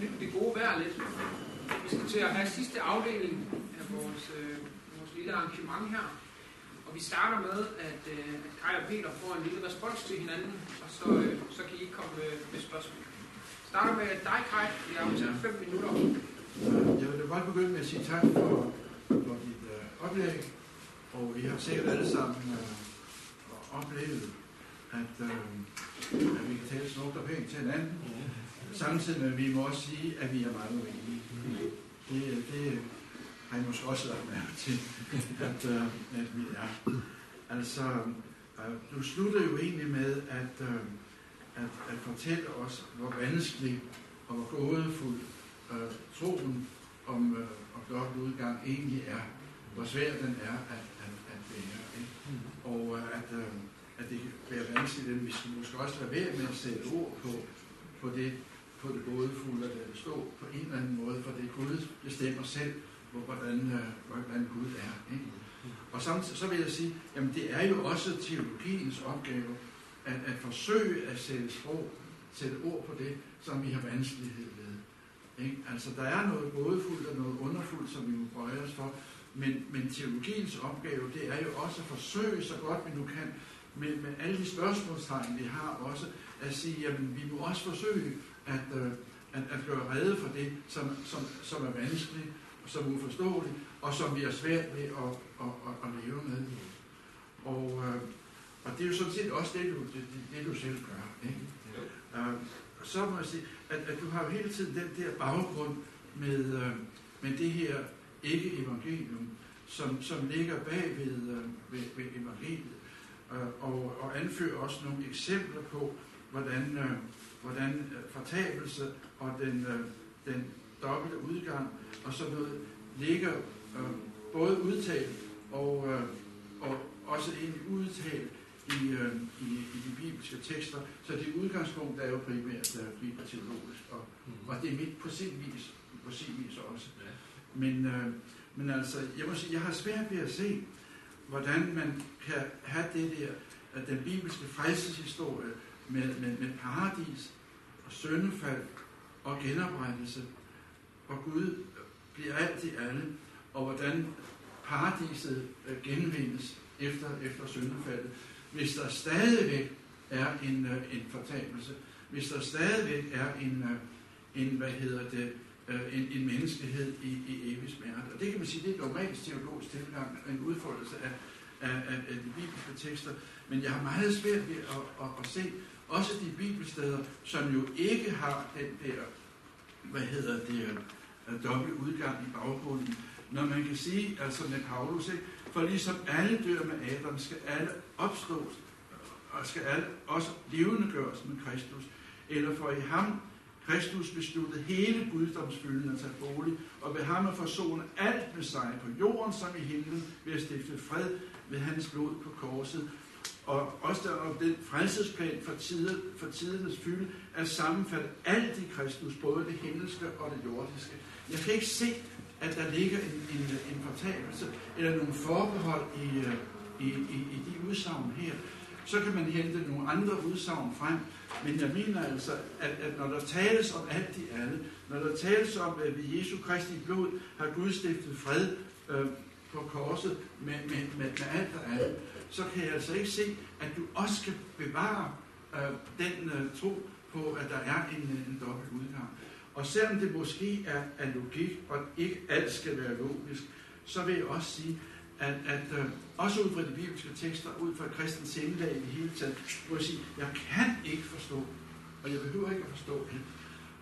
det gode vejr lidt. Vi skal til at have sidste afdeling af vores, øh, vores lille arrangement her. Og vi starter med, at, øh, at Kai og Peter får en lille respons til hinanden, og så, øh, så kan I komme med, med spørgsmål. Starter med dig, Kai. Vi har til 5 minutter. Jeg vil da godt begynde med at sige tak for, for dit øh, oplæg. Og vi har sikkert alle sammen øh, oplevet, at, øh, at vi kan tale smukt og pænt til hinanden. Samtidig med, at vi må også sige, at vi er meget uenige. Det, det har I måske også lagt mærke til, at, øh, at vi er. Altså, øh, du slutter jo egentlig med at, øh, at, at fortælle os, hvor vanskelig og hvor gådefuld øh, troen om, øh, om dobbelt udgang egentlig er. Hvor svær den er at, at, at være. Ikke? Og øh, at, øh, at det kan være vanskeligt, at vi skal måske også lade være med at sætte ord på, på det, på det gådefulde, at det stå på en eller anden måde, for det Gud bestemmer selv, hvor, hvordan, øh, hvordan Gud er. Ikke? Og samtidig så vil jeg sige, jamen det er jo også teologiens opgave, at, at forsøge at sætte sprog, sætte ord på det, som vi har vanskelighed ved. Ikke? Altså der er noget gådefuldt og noget underfuldt, som vi må bøje os for, men, men teologiens opgave, det er jo også at forsøge så godt vi nu kan, med, med alle de spørgsmålstegn, vi har også, at sige, jamen vi må også forsøge at, øh, at, at gøre redde for det, som, som, som er vanskeligt, som uforståeligt, og som vi har svært ved at, at, at, at leve med. Og, øh, og det er jo sådan set også det, du, det, det, du selv gør. Ikke? Øh, så må jeg sige, at, at du har jo hele tiden den der baggrund med, øh, med det her ikke-evangelium, som, som ligger bag ved, øh, ved, ved evangeliet, og, og anfører også nogle eksempler på, hvordan, øh, hvordan øh, fortabelse og den, øh, den dobbelte udgang og sådan noget ligger øh, både udtalt og, øh, og også egentlig udtalt i, øh, i, i de bibelske tekster. Så det udgangspunkt er jo primært uh, bibelteologisk, og, mm. og det er mit på sin vis, på sin vis også. Men, øh, men altså, jeg må sige, jeg har svært ved at se, hvordan man kan have det der, at den bibelske frelseshistorie med, med, med paradis og søndefald og genoprettelse, og Gud bliver alt i alle, og hvordan paradiset øh, genvindes efter, efter syndefaldet. Hvis der stadigvæk er en, øh, en fortabelse, hvis der stadigvæk er en, øh, en hvad hedder det, Øh, en, en menneskehed i, i evig smerte. Og det kan man sige, det er dogmatisk teologisk tilgang, en udfoldelse af, af, af, af de bibelske tekster. Men jeg har meget svært ved at, at, at se også de bibelsteder, som jo ikke har den der, hvad hedder det, øh, dobbelt udgang i baggrunden. Når man kan sige, altså med Paulus, ikke? for ligesom alle dør med Adam, skal alle opstås, og skal alle også levende gøres med Kristus. Eller for i ham, Kristus besluttede hele guddomsfylden at tage bolig, og ved ham at forsone alt med sig på jorden som i himlen, ved at stifte fred ved hans blod på korset. Og også der om den frelsesplan for, tider, for tidernes fylde er sammenfat alt i Kristus, både det himmelske og det jordiske. Jeg kan ikke se, at der ligger en, en, en fortabelse eller nogle forbehold i, øh, i, i, i de udsagn her. Så kan man hente nogle andre udsagn frem, men jeg mener altså, at, at når der tales om alt i alle, når der tales om, at ved Jesu Kristi blod har Gud stiftet fred øh, på korset med, med, med, med alt og alt, så kan jeg altså ikke se, at du også skal bevare øh, den øh, tro på, at der er en, øh, en dobbelt udgang. Og selvom det måske er, er logik, og ikke alt skal være logisk, så vil jeg også sige, at, at øh, også ud fra de bibelske tekster, ud fra kristens sindelag i det hele taget, må jeg sige, jeg kan ikke forstå, og jeg behøver ikke at forstå det,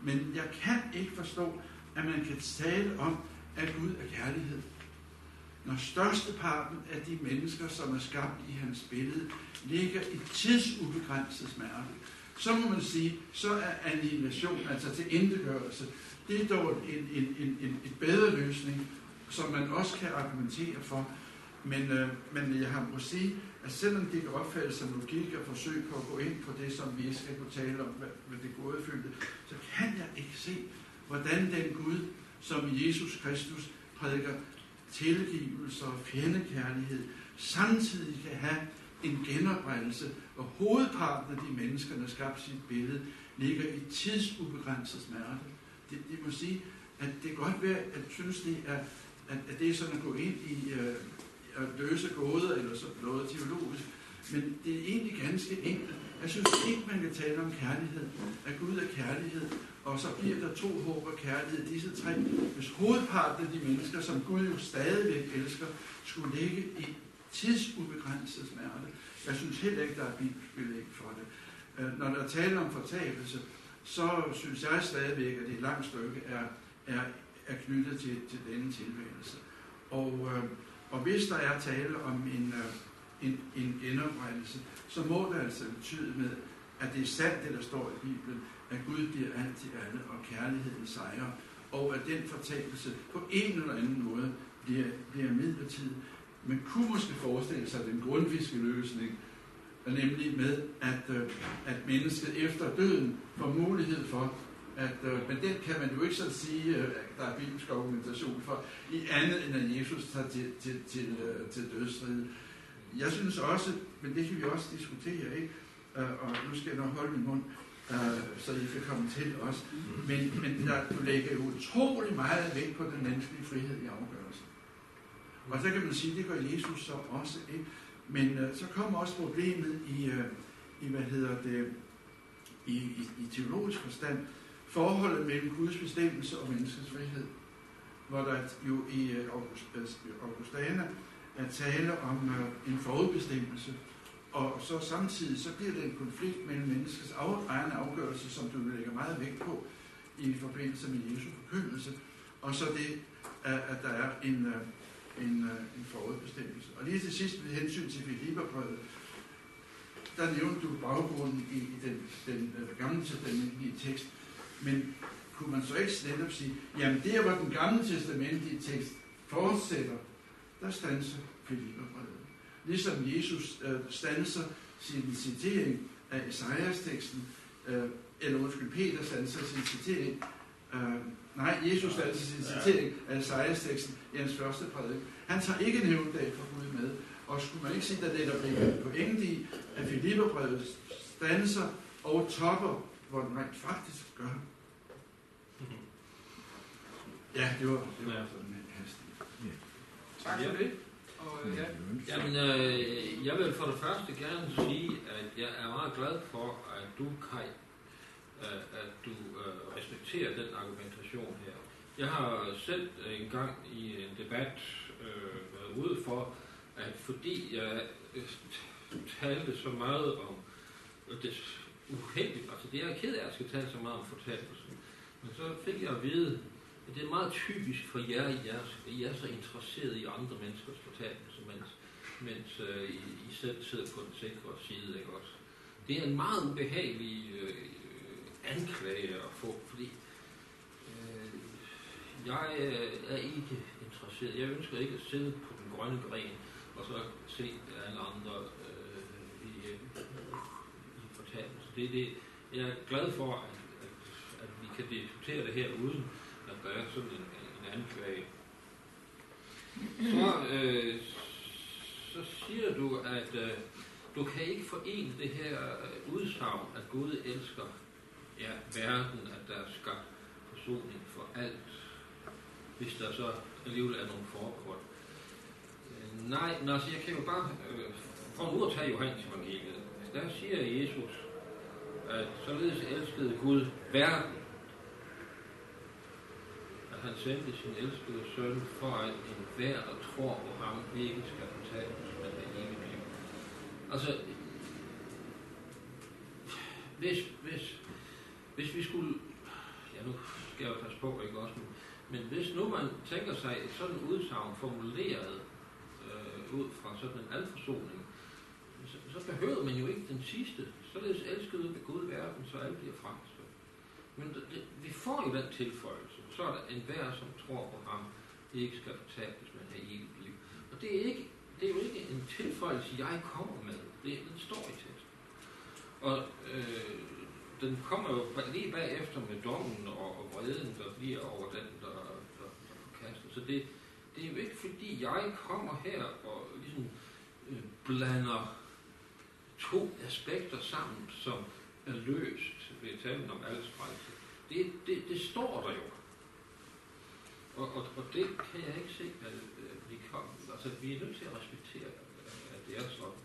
men jeg kan ikke forstå, at man kan tale om, at Gud er kærlighed. Når størsteparten af de mennesker, som er skabt i hans billede, ligger i tidsubegrænset smerte, så må man sige, så er annihilation, altså til indegørelse, det er dog en, en, en, en, en bedre løsning, som man også kan argumentere for. Men, øh, men jeg har må sige, at selvom det kan opfattes som logik og forsøg på at gå ind på det, som vi skal kunne tale om, hvad, hvad det gådefyldte, så kan jeg ikke se, hvordan den Gud, som Jesus Kristus prædiker tilgivelse og fjendekærlighed, samtidig kan have en genoprettelse, og hovedparten af de mennesker, der skabte sit billede, ligger i tidsubegrænset smerte. Det, det må sige, at det kan godt være, at synes det at, at, at det er sådan at gå ind i øh, løse gåder eller sådan noget teologisk, men det er egentlig ganske enkelt. Jeg synes ikke, man kan tale om kærlighed, at Gud er kærlighed, og så bliver der to håb og kærlighed, disse tre. Hvis hovedparten af de mennesker, som Gud jo stadigvæk elsker, skulle ligge i tidsubegrænset smerte, jeg synes heller ikke, der er bibelbelæg for det. Øh, når der taler om fortabelse, så synes jeg stadigvæk, at det langt stykke er, er, er knyttet til, til denne tilværelse. Og, øh, og hvis der er tale om en, øh, en, en genoprettelse, så må det altså betyde med, at det er sandt, det der står i Bibelen, at Gud bliver alt til alle, og kærligheden sejrer, og at den fortabelse på en eller anden måde bliver, bliver midlertidig. Man kunne måske forestille sig den grundviske løsning, nemlig med, at, øh, at mennesket efter døden får mulighed for, at, øh, men den kan man jo ikke sådan sige, øh, at der er bibelsk argumentation for, i andet end at Jesus tager til, til, til, øh, til dødsriget. Jeg synes også, men det kan vi også diskutere, ikke? Øh, og nu skal jeg nok holde min mund, så I kan komme til os. Men, men der, du lægger jo utrolig meget vægt på den menneskelige frihed i afgørelsen. Og så kan man sige, det gør Jesus så også. Ikke? Men øh, så kommer også problemet i, øh, i hvad hedder det, i, i, i teologisk forstand, forholdet mellem Guds bestemmelse og menneskets frihed. Hvor der jo i øh, øh, Augustana er tale om øh, en forudbestemmelse, og så samtidig så bliver det en konflikt mellem menneskets egen afgørelse, som du lægger meget vægt på i forbindelse med Jesu forkyndelse, og så det, at der er en, en, en forudbestemmelse. Og lige til sidst med hensyn til Filipperbrevet, der nævnte du baggrunden i, i den, den uh, gamle testamentlige tekst, men kunne man så ikke netop sige, jamen der, hvor den gamle testamentlige tekst fortsætter, der standser Filipperbrevet. Ligesom Jesus uh, standser sin citering af Esajas-teksten, uh, eller undskyld, Peter standser sin citering uh, Nej, Jesus altså sin citering af Esajas-teksten i hans første prædik. Han tager ikke nævndag for Gud med. Og skulle man ikke sige, at det der bliver pointet i, at Filipperbrevet stanser og topper, hvor den rent faktisk gør. Ja, det var, det var sådan en hastig. Ja. Tak for det. Og, ja. Jamen, øh, jeg vil for det første gerne sige, at jeg er meget glad for, at du, Kai, at du øh, respekterer den argumentation her. Jeg har selv en gang i en debat øh, været ude for, at fordi jeg øh, talte så meget om det uheldigt, altså det er jeg ked af, at jeg skal tale så meget om fortabelse. men så fik jeg at vide, at det er meget typisk for jer, I er, I er så interesseret i andre menneskers fortabelse, mens, mens øh, I, I selv sidder på den sikre side, ikke også? Det er en meget ubehagelig øh, anklage at få, fordi øh, jeg øh, er ikke interesseret. Jeg ønsker ikke at sidde på den grønne gren og så se alle andre øh, i, øh, i fortabelse. Det er det. Jeg er glad for, at, at, at vi kan diskutere det her uden at der er sådan en, en anklage. Så, øh, så siger du, at øh, du kan ikke forene det her øh, udsagn, at Gud elsker ja, verden, at der er skabt forsoning for alt, hvis der så alligevel er nogle forkort. Øh, nej, altså jeg kan jo bare, øh, for nu at tage Johannes evangeliet, der siger Jesus, at således elskede Gud verden, at han sendte sin elskede søn for at en hver, der tror på ham, ikke skal fortabes, men det evige liv. Altså, hvis, hvis, hvis vi skulle, ja nu skal jeg jo passe på, ikke også, men, men hvis nu man tænker sig et sådan udsagn formuleret øh, ud fra sådan en alforsoning, så, så behøver man jo ikke den sidste. Således elskede ved Gud verden, så alle bliver frelst. Men det, det, vi får jo den tilføjelse. Så er der enhver, som tror på ham, det ikke skal fortabes, men have evigt liv. Og det er, ikke, det er jo ikke en tilføjelse, jeg kommer med. Det, den står i teksten. Og øh, den kommer jo lige bagefter med dommen og, og vreden, der bliver over den, der, der, der forkaster. Så det, det er jo ikke fordi, jeg kommer her og ligesom øh, blander to aspekter sammen, som er løst ved talen om alles frelse. Det, det, det står der jo. Og, og, og det kan jeg ikke se, at at vi kom. Altså, vi er nødt til at respektere, at det er sådan.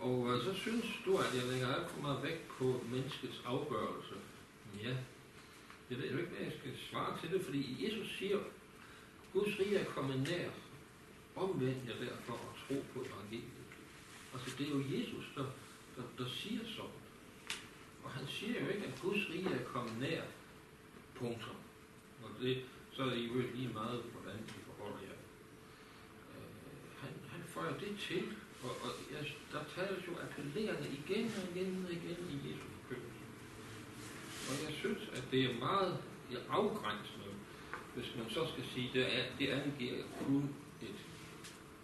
Og øh, så synes du, at jeg lægger alt for meget vægt på menneskets afgørelse. Ja, jeg ved jo ikke, hvad jeg skal svare til det, fordi Jesus siger, Guds rige er kommet nær. omvendt jer derfor og tro på evangeliet. Altså, det er jo Jesus, der, der, der siger sådan. Og han siger jo ikke, at Guds rige er kommet nær. Punktum. Og det, så er det jo lige meget, hvordan vi forholder jer. Øh, han, han føjer det til, og, og jeg, der tales jo appellerende igen og igen og igen i Jesu forkyndelse. Og jeg synes, at det er meget afgrænsende, hvis man så skal sige, det, det angiver kun et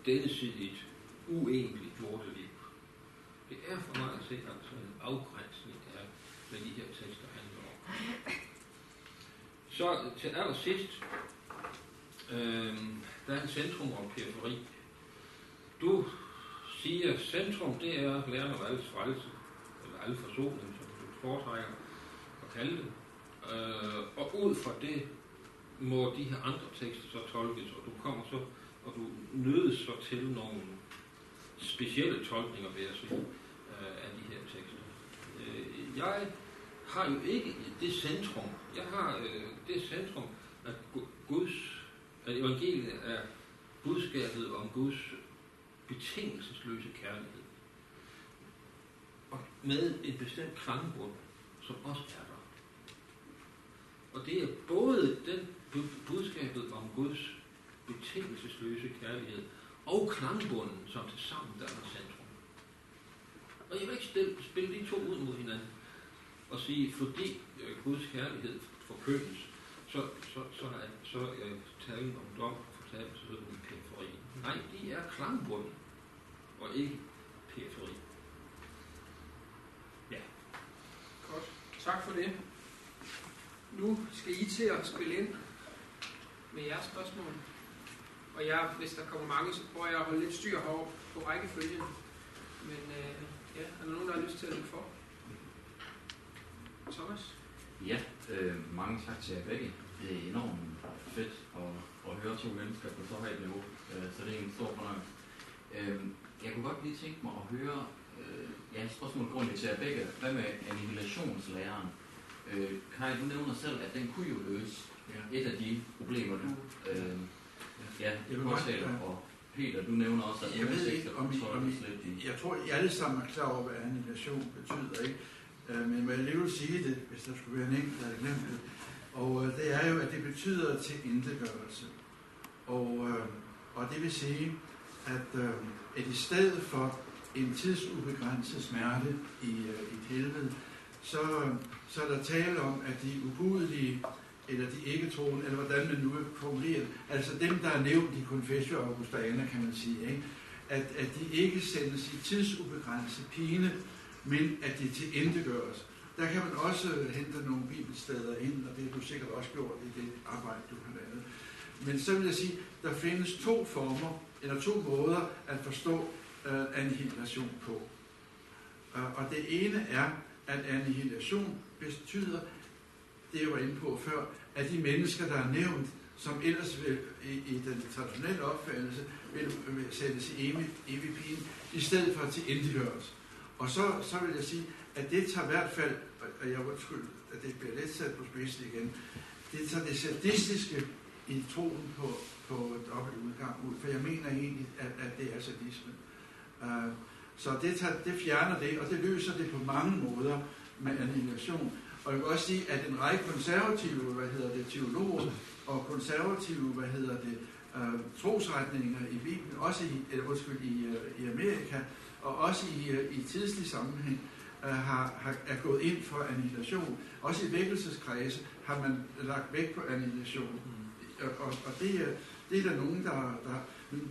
gensidigt, uendeligt jordeliv. Det er for mig at se altså en afgrænsning af, hvad de her tekster handler om. Så til allersidst, øh, der er en centrum og periferi. Du siger, centrum det er læren om alles frelse, eller alle forsoning, som du foretrækker at kalde det. Øh, og ud fra det må de her andre tekster så tolkes, og du kommer så, og du nødes så til nogle specielle tolkninger, vil jeg sige, øh, af de her tekster. Øh, jeg har jo ikke det centrum. Jeg har øh, det centrum, at Guds, at evangeliet er budskabet om Guds betingelsesløse kærlighed. Og med en bestemt klangbund, som også er der. Og det er både den budskabet om Guds betingelsesløse kærlighed og klangbunden, som til sammen der centrum. Og jeg vil ikke stille, spille de to ud mod hinanden og sige, fordi øh, Guds kærlighed forkyndes, så, så, så, er, så er øh, talen om dom og fortabelse ud i periferi. Nej, de er klangbunden og ikke periferi. Ja. Godt. Tak for det. Nu skal I til at spille ind med jeres spørgsmål. Og jeg, hvis der kommer mange, så prøver jeg at holde lidt styr heroppe på rækkefølgen. Men øh, ja, er der nogen, der har lyst til at lægge for? Thomas? Ja, øh, mange tak til jer begge. Det er enormt fedt at, at høre to mennesker på så højt niveau, øh, så det er en stor fornøjelse. Øh, jeg kunne godt lige tænke mig at høre, øh, ja, spørgsmål grundigt til jer begge. Hvad med annihilationslæren? Øh, Kai, du nævner selv, at den kunne jo løse ja. et af de problemer, du øh, ja, påtaler, og Peter, du nævner også, at jeg ved ikke, om I, om I, jeg tror, I alle sammen er klar over, hvad annihilation betyder, ikke? Øh, men må jeg lige sige det, hvis der skulle være en enkelt, der havde glemt det. Og øh, det er jo, at det betyder til indegørelse. Og, øh, og det vil sige, at, at i stedet for en tidsubegrænset smerte i, i helvede, så, så er der tale om, at de ugudelige, eller de ikke troende, eller hvordan man nu formulerer altså dem, der er nævnt i Confessio Augustana, kan man sige, ikke? At, at de ikke sendes i tidsubegrænset pine, men at de tilintetgøres. Der kan man også hente nogle bibelsteder ind, og det har du sikkert også gjort i det arbejde, du har lavet. Men så vil jeg sige, der findes to former, eller to måder at forstå uh, annihilation på. Uh, og det ene er, at annihilation betyder, det jeg var inde på før, at de mennesker, der er nævnt, som ellers vil, i, i den traditionelle opfattelse vil, vil sættes i evig, evig pine, i stedet for til indgørelse. Og så, så vil jeg sige, at det tager i hvert fald, og jeg undskyld, at det bliver lidt sat på spidsen igen, det tager det sadistiske i troen på, på dobbelt udgang ud, for jeg mener egentlig, at, at det er sadisme. Uh, så det, tager, det fjerner det, og det løser det på mange måder med annihilation. Og jeg vil også sige, at en række konservative, hvad hedder det, teologer, og konservative, hvad hedder det, uh, trosretninger i Bibelen, også i, eller undskyld, i, uh, i Amerika, og også i, uh, i tidslig sammenhæng, uh, har, har, er gået ind for annihilation. Også i vækkelseskredse har man lagt vægt på annihilation. Mm. Og, og, det, er, det er der nogen, der, der...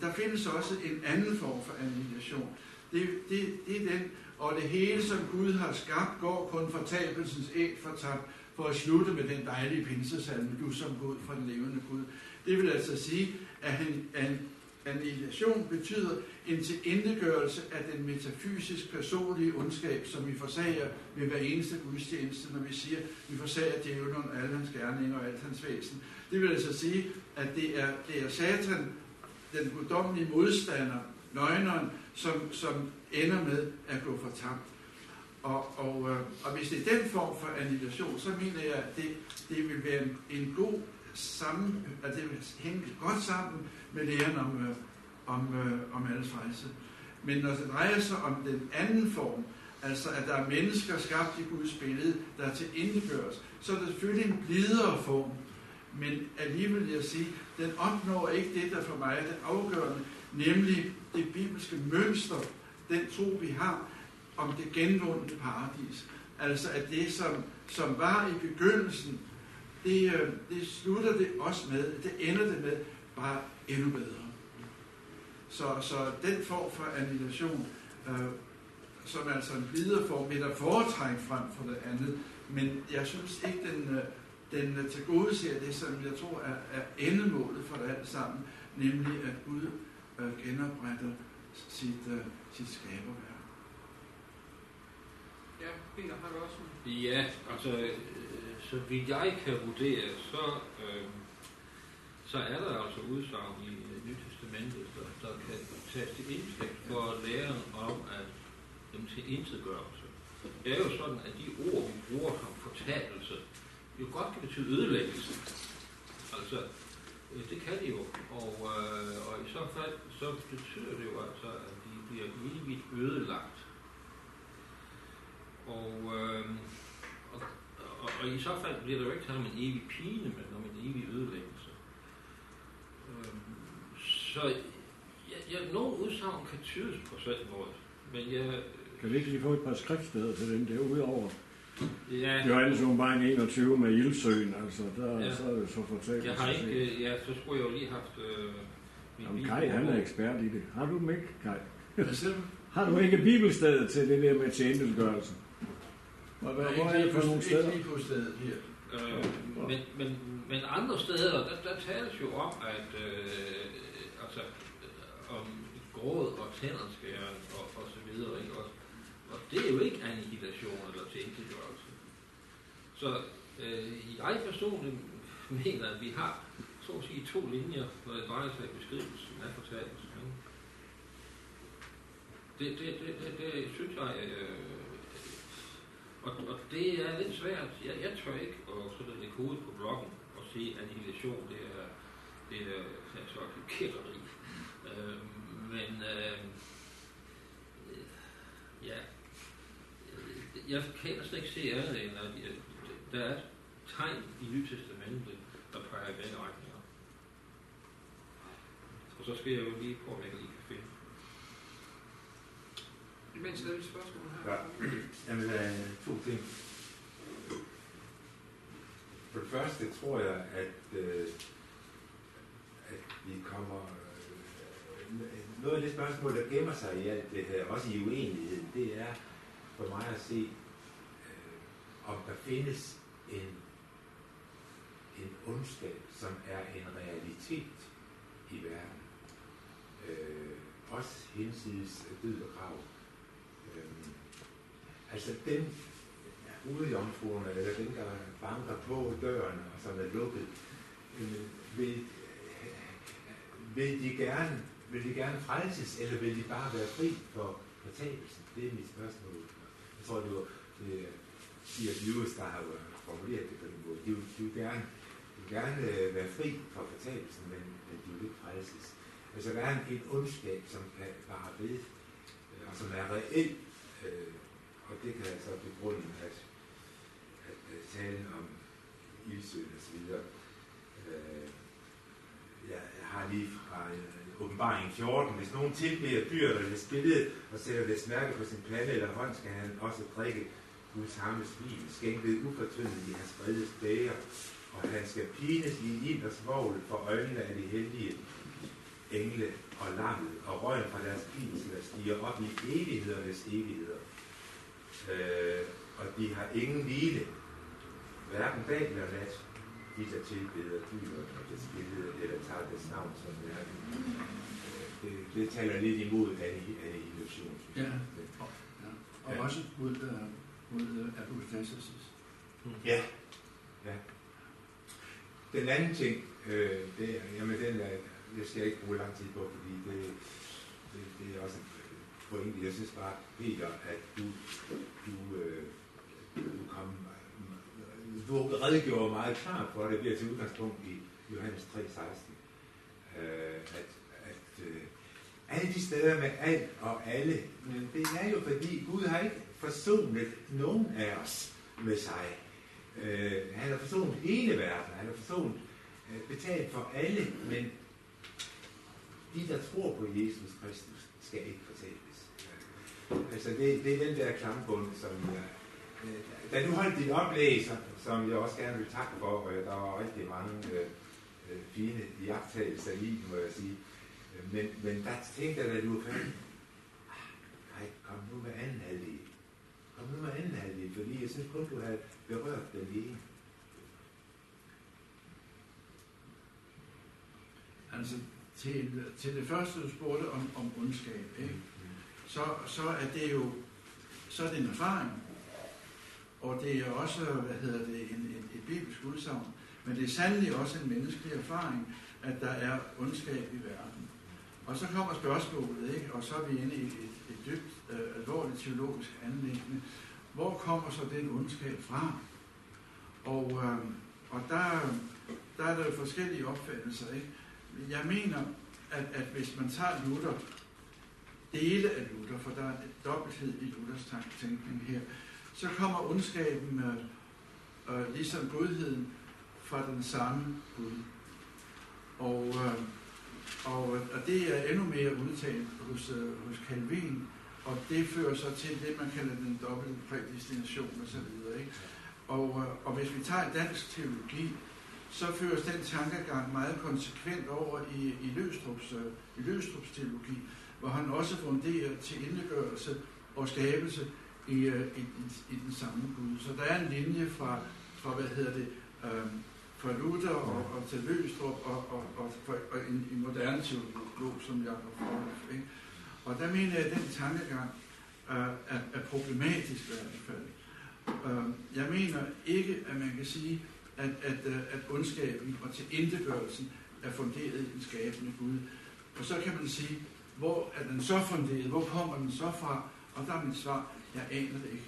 Der findes også en anden form for annihilation. Det, det, det er den, og det hele, som Gud har skabt, går kun fortabelsens æg fortabt, for at slutte med den dejlige pinsesalme, du som Gud fra den levende Gud. Det vil altså sige, at, han, han annihilation betyder en tilintetgørelse af den metafysisk personlige ondskab, som vi forsager ved hver eneste gudstjeneste, når vi siger, at vi forsager djævlen og alle hans gerninger og alt hans væsen. Det vil altså sige, at det er, det er satan, den guddommelige modstander, løgneren, som, som ender med at gå for tabt. Og, og, øh, og hvis det er den form for annihilation, så mener jeg, at det, det vil være en, en god sammen, at det vil hænge godt sammen med læren om, øh, om, øh, om alles rejse. Men når det drejer sig om den anden form, altså at der er mennesker skabt i Guds billede, der til indgøres, så er det selvfølgelig en blidere form. Men alligevel vil jeg sige, den opnår ikke det, der for mig er det afgørende, nemlig det bibelske mønster, den tro, vi har om det genvundne paradis. Altså at det, som, som var i begyndelsen, det, øh, det slutter det også med, det ender det med bare endnu bedre. Så, så den form for annihilation, øh, som er altså en videre form, vil der foretrække frem for det andet. Men jeg synes ikke, den, øh, den tilgodeser det, som jeg tror er, er endemålet for det alt sammen, nemlig at Gud øh, genopretter sit, øh, sit skaberværk. Ja, Peter, har du også en... Ja, altså, øh, så vidt jeg kan vurdere, så, øh, så er der altså udsagn i øh, Nyt Testamentet, der, der kan tages til indtægt for læren om, at dem til intetgørelse. Det er jo sådan, at de ord, vi bruger som fortabelse, jo godt kan betyde ødelæggelse. Altså, øh, det kan de jo. Og, øh, og i så fald, så betyder det jo altså, at bliver evigt ødelagt. Og, øh, og, og, og i så fald bliver det jo ikke tale om en evig pine, men om en evig ødelæggelse. Øh, så ja, ja, nogle udsagn kan tydes på sådan måde, men jeg... Kan vi ikke lige få et par skriftsteder til den der udover? Ja, Johannes åbenbaring 21 med ildsøen, altså der Ja. så er det så fortalt. jeg har ikke... øh, Ja, så skulle jeg jo lige haft... Øh, Jamen, Kai, han er ekspert i det. Har du dem ikke, Kai? Hvad siger du? Har du ikke bibelstedet til det der med tjenestgørelse? Hvor, hvor, hvor er det for nogle steder? Ikke lige på stedet her. Øh, men, men, men andre steder, der, der tales jo om, at øh, altså, øh, om gråd og tænderskæring og, og så videre, ikke også? Og det er jo ikke annihilation eller tilintetgørelse. Så øh, jeg personligt mener, at vi har så at sige to linjer, når det drejer sig i beskrivelsen af fortabelsen. Det, det, det, det, det synes jeg, øh, og, og det er lidt svært. Jeg, jeg tør ikke at sætte det kode på bloggen og sige, at annihilation, det er, det er så kætteri. Øh, men øh, ja, jeg kan ellers ikke se andet end, at jeg, der er et tegn i Nytestamentet, der peger i begge retninger. Og så skal jeg jo lige prøve, at lægge lige. Imens der er et spørgsmål her. Ja. Jeg vil have to ting. For det første tror jeg, at, øh, at vi kommer... Øh, noget af det spørgsmål, der gemmer sig i alt det her, også i uenigheden, det er for mig at se, øh, om der findes en, en ondskab, som er en realitet i verden. Øh, også hinsides død og grav altså den hovedjomfruerne, eller den, der banker på døren, og som er lukket, øh, vil, vil, de gerne, vil de gerne frelses, eller vil de bare være fri for fortabelsen? Det er mit spørgsmål. Jeg tror, det var det er C.S. Lewis, der har formuleret det på den måde. De vil, de vil gerne, de vil gerne øh, være fri for fortabelsen, men, men de vil ikke frelses. Altså, der er en, en ondskab, som kan bare ved, øh, og som er reelt øh, og det kan altså begrunde, at, at, talen om ildsøen osv. Øh, jeg har lige fra øh, åbenbaring 14, hvis nogen tilbeder dyret eller dets billede og sætter dets mærke på sin pande eller hånd, skal han også drikke Guds hammes vin, skænket ufortyndet i hans brede bæger, og han skal pines i ild og svogl for øjnene af de hellige engle og lammet, og røgen fra deres pinsler stiger op i evighedernes evigheder. Øh, og de har ingen hvile, hverken dag eller nat, de der tilbeder dyret og dets billede, eller tager dets navn som mærke. Øh, det, det taler lidt imod synes jeg. Ja. Ja. Og Ja. også mod, uh, mod uh, apostasis. Ja. ja. Den anden ting, øh, det er, jamen den er, jeg skal ikke bruge lang tid på, fordi det, det, det er også en pointe. Jeg synes bare, Peter, at du, du, øh, du kom, du redegjorde meget klart for, at det bliver til udgangspunkt i Johannes 3,16. Øh, at, at øh, alle de steder med alt og alle, men det er jo fordi Gud har ikke forsonet nogen af os med sig. Øh, han har forsonet hele verden, han har forsonet øh, betalt for alle, men de, der tror på Jesus Kristus, skal ikke fortælles. Altså det, det er den der klangbund, som jeg, da du holdt dit oplæser, som, jeg også gerne vil takke for, og der var rigtig mange øh, øh fine jagttagelser i, må jeg sige. Men, men der tænkte jeg, da du var færdig, ah, nej, kom nu med anden halvdel. Kom nu med anden halvdel, fordi jeg synes kun, du havde berørt den ene. Altså til, til det første, du spurgte om, om ondskab, ikke? Så, så er det jo så er det en erfaring. Og det er også, hvad hedder det, en, et, et bibelsk udsagn. Men det er sandelig også en menneskelig erfaring, at der er ondskab i verden. Og så kommer spørgsmålet, ikke? og så er vi inde i et, et, et dybt, øh, alvorligt teologisk anlæggende. Hvor kommer så den ondskab fra? Og, øh, og der, der er der jo forskellige opfattelser. Ikke? Jeg mener, at, at hvis man tager Luther, dele af Luther, for der er et dobbelthed i Luthers tænkning her, så kommer ondskaben, øh, øh, ligesom godheden, fra den samme Gud. Og, øh, og, og det er endnu mere udtalt hos, øh, hos Calvin, og det fører så til det, man kalder den dobbelte prædestination osv. Ikke? Og, øh, og hvis vi tager dansk teologi, så føres den tankegang meget konsekvent over i, i, Løstrups, øh, i Løstrups teologi, hvor han også funderer til indgørelse og skabelse i, øh, i, i, i den samme Gud. Så der er en linje fra, fra hvad hedder det, øh, fra Luther og, og til Løstrup og, og, og, og, og en, en moderne teolog som Jacob Frohoff. Ikke? Og der mener jeg, at den tankegang øh, er, er problematisk i hvert fald. Øh, jeg mener ikke, at man kan sige, at, at, øh, at ondskaben og tilindegørelsen er funderet i den skabende Gud. Og så kan man sige, hvor er den så funderet? Hvor kommer den så fra? Og der er mit svar, jeg aner det ikke.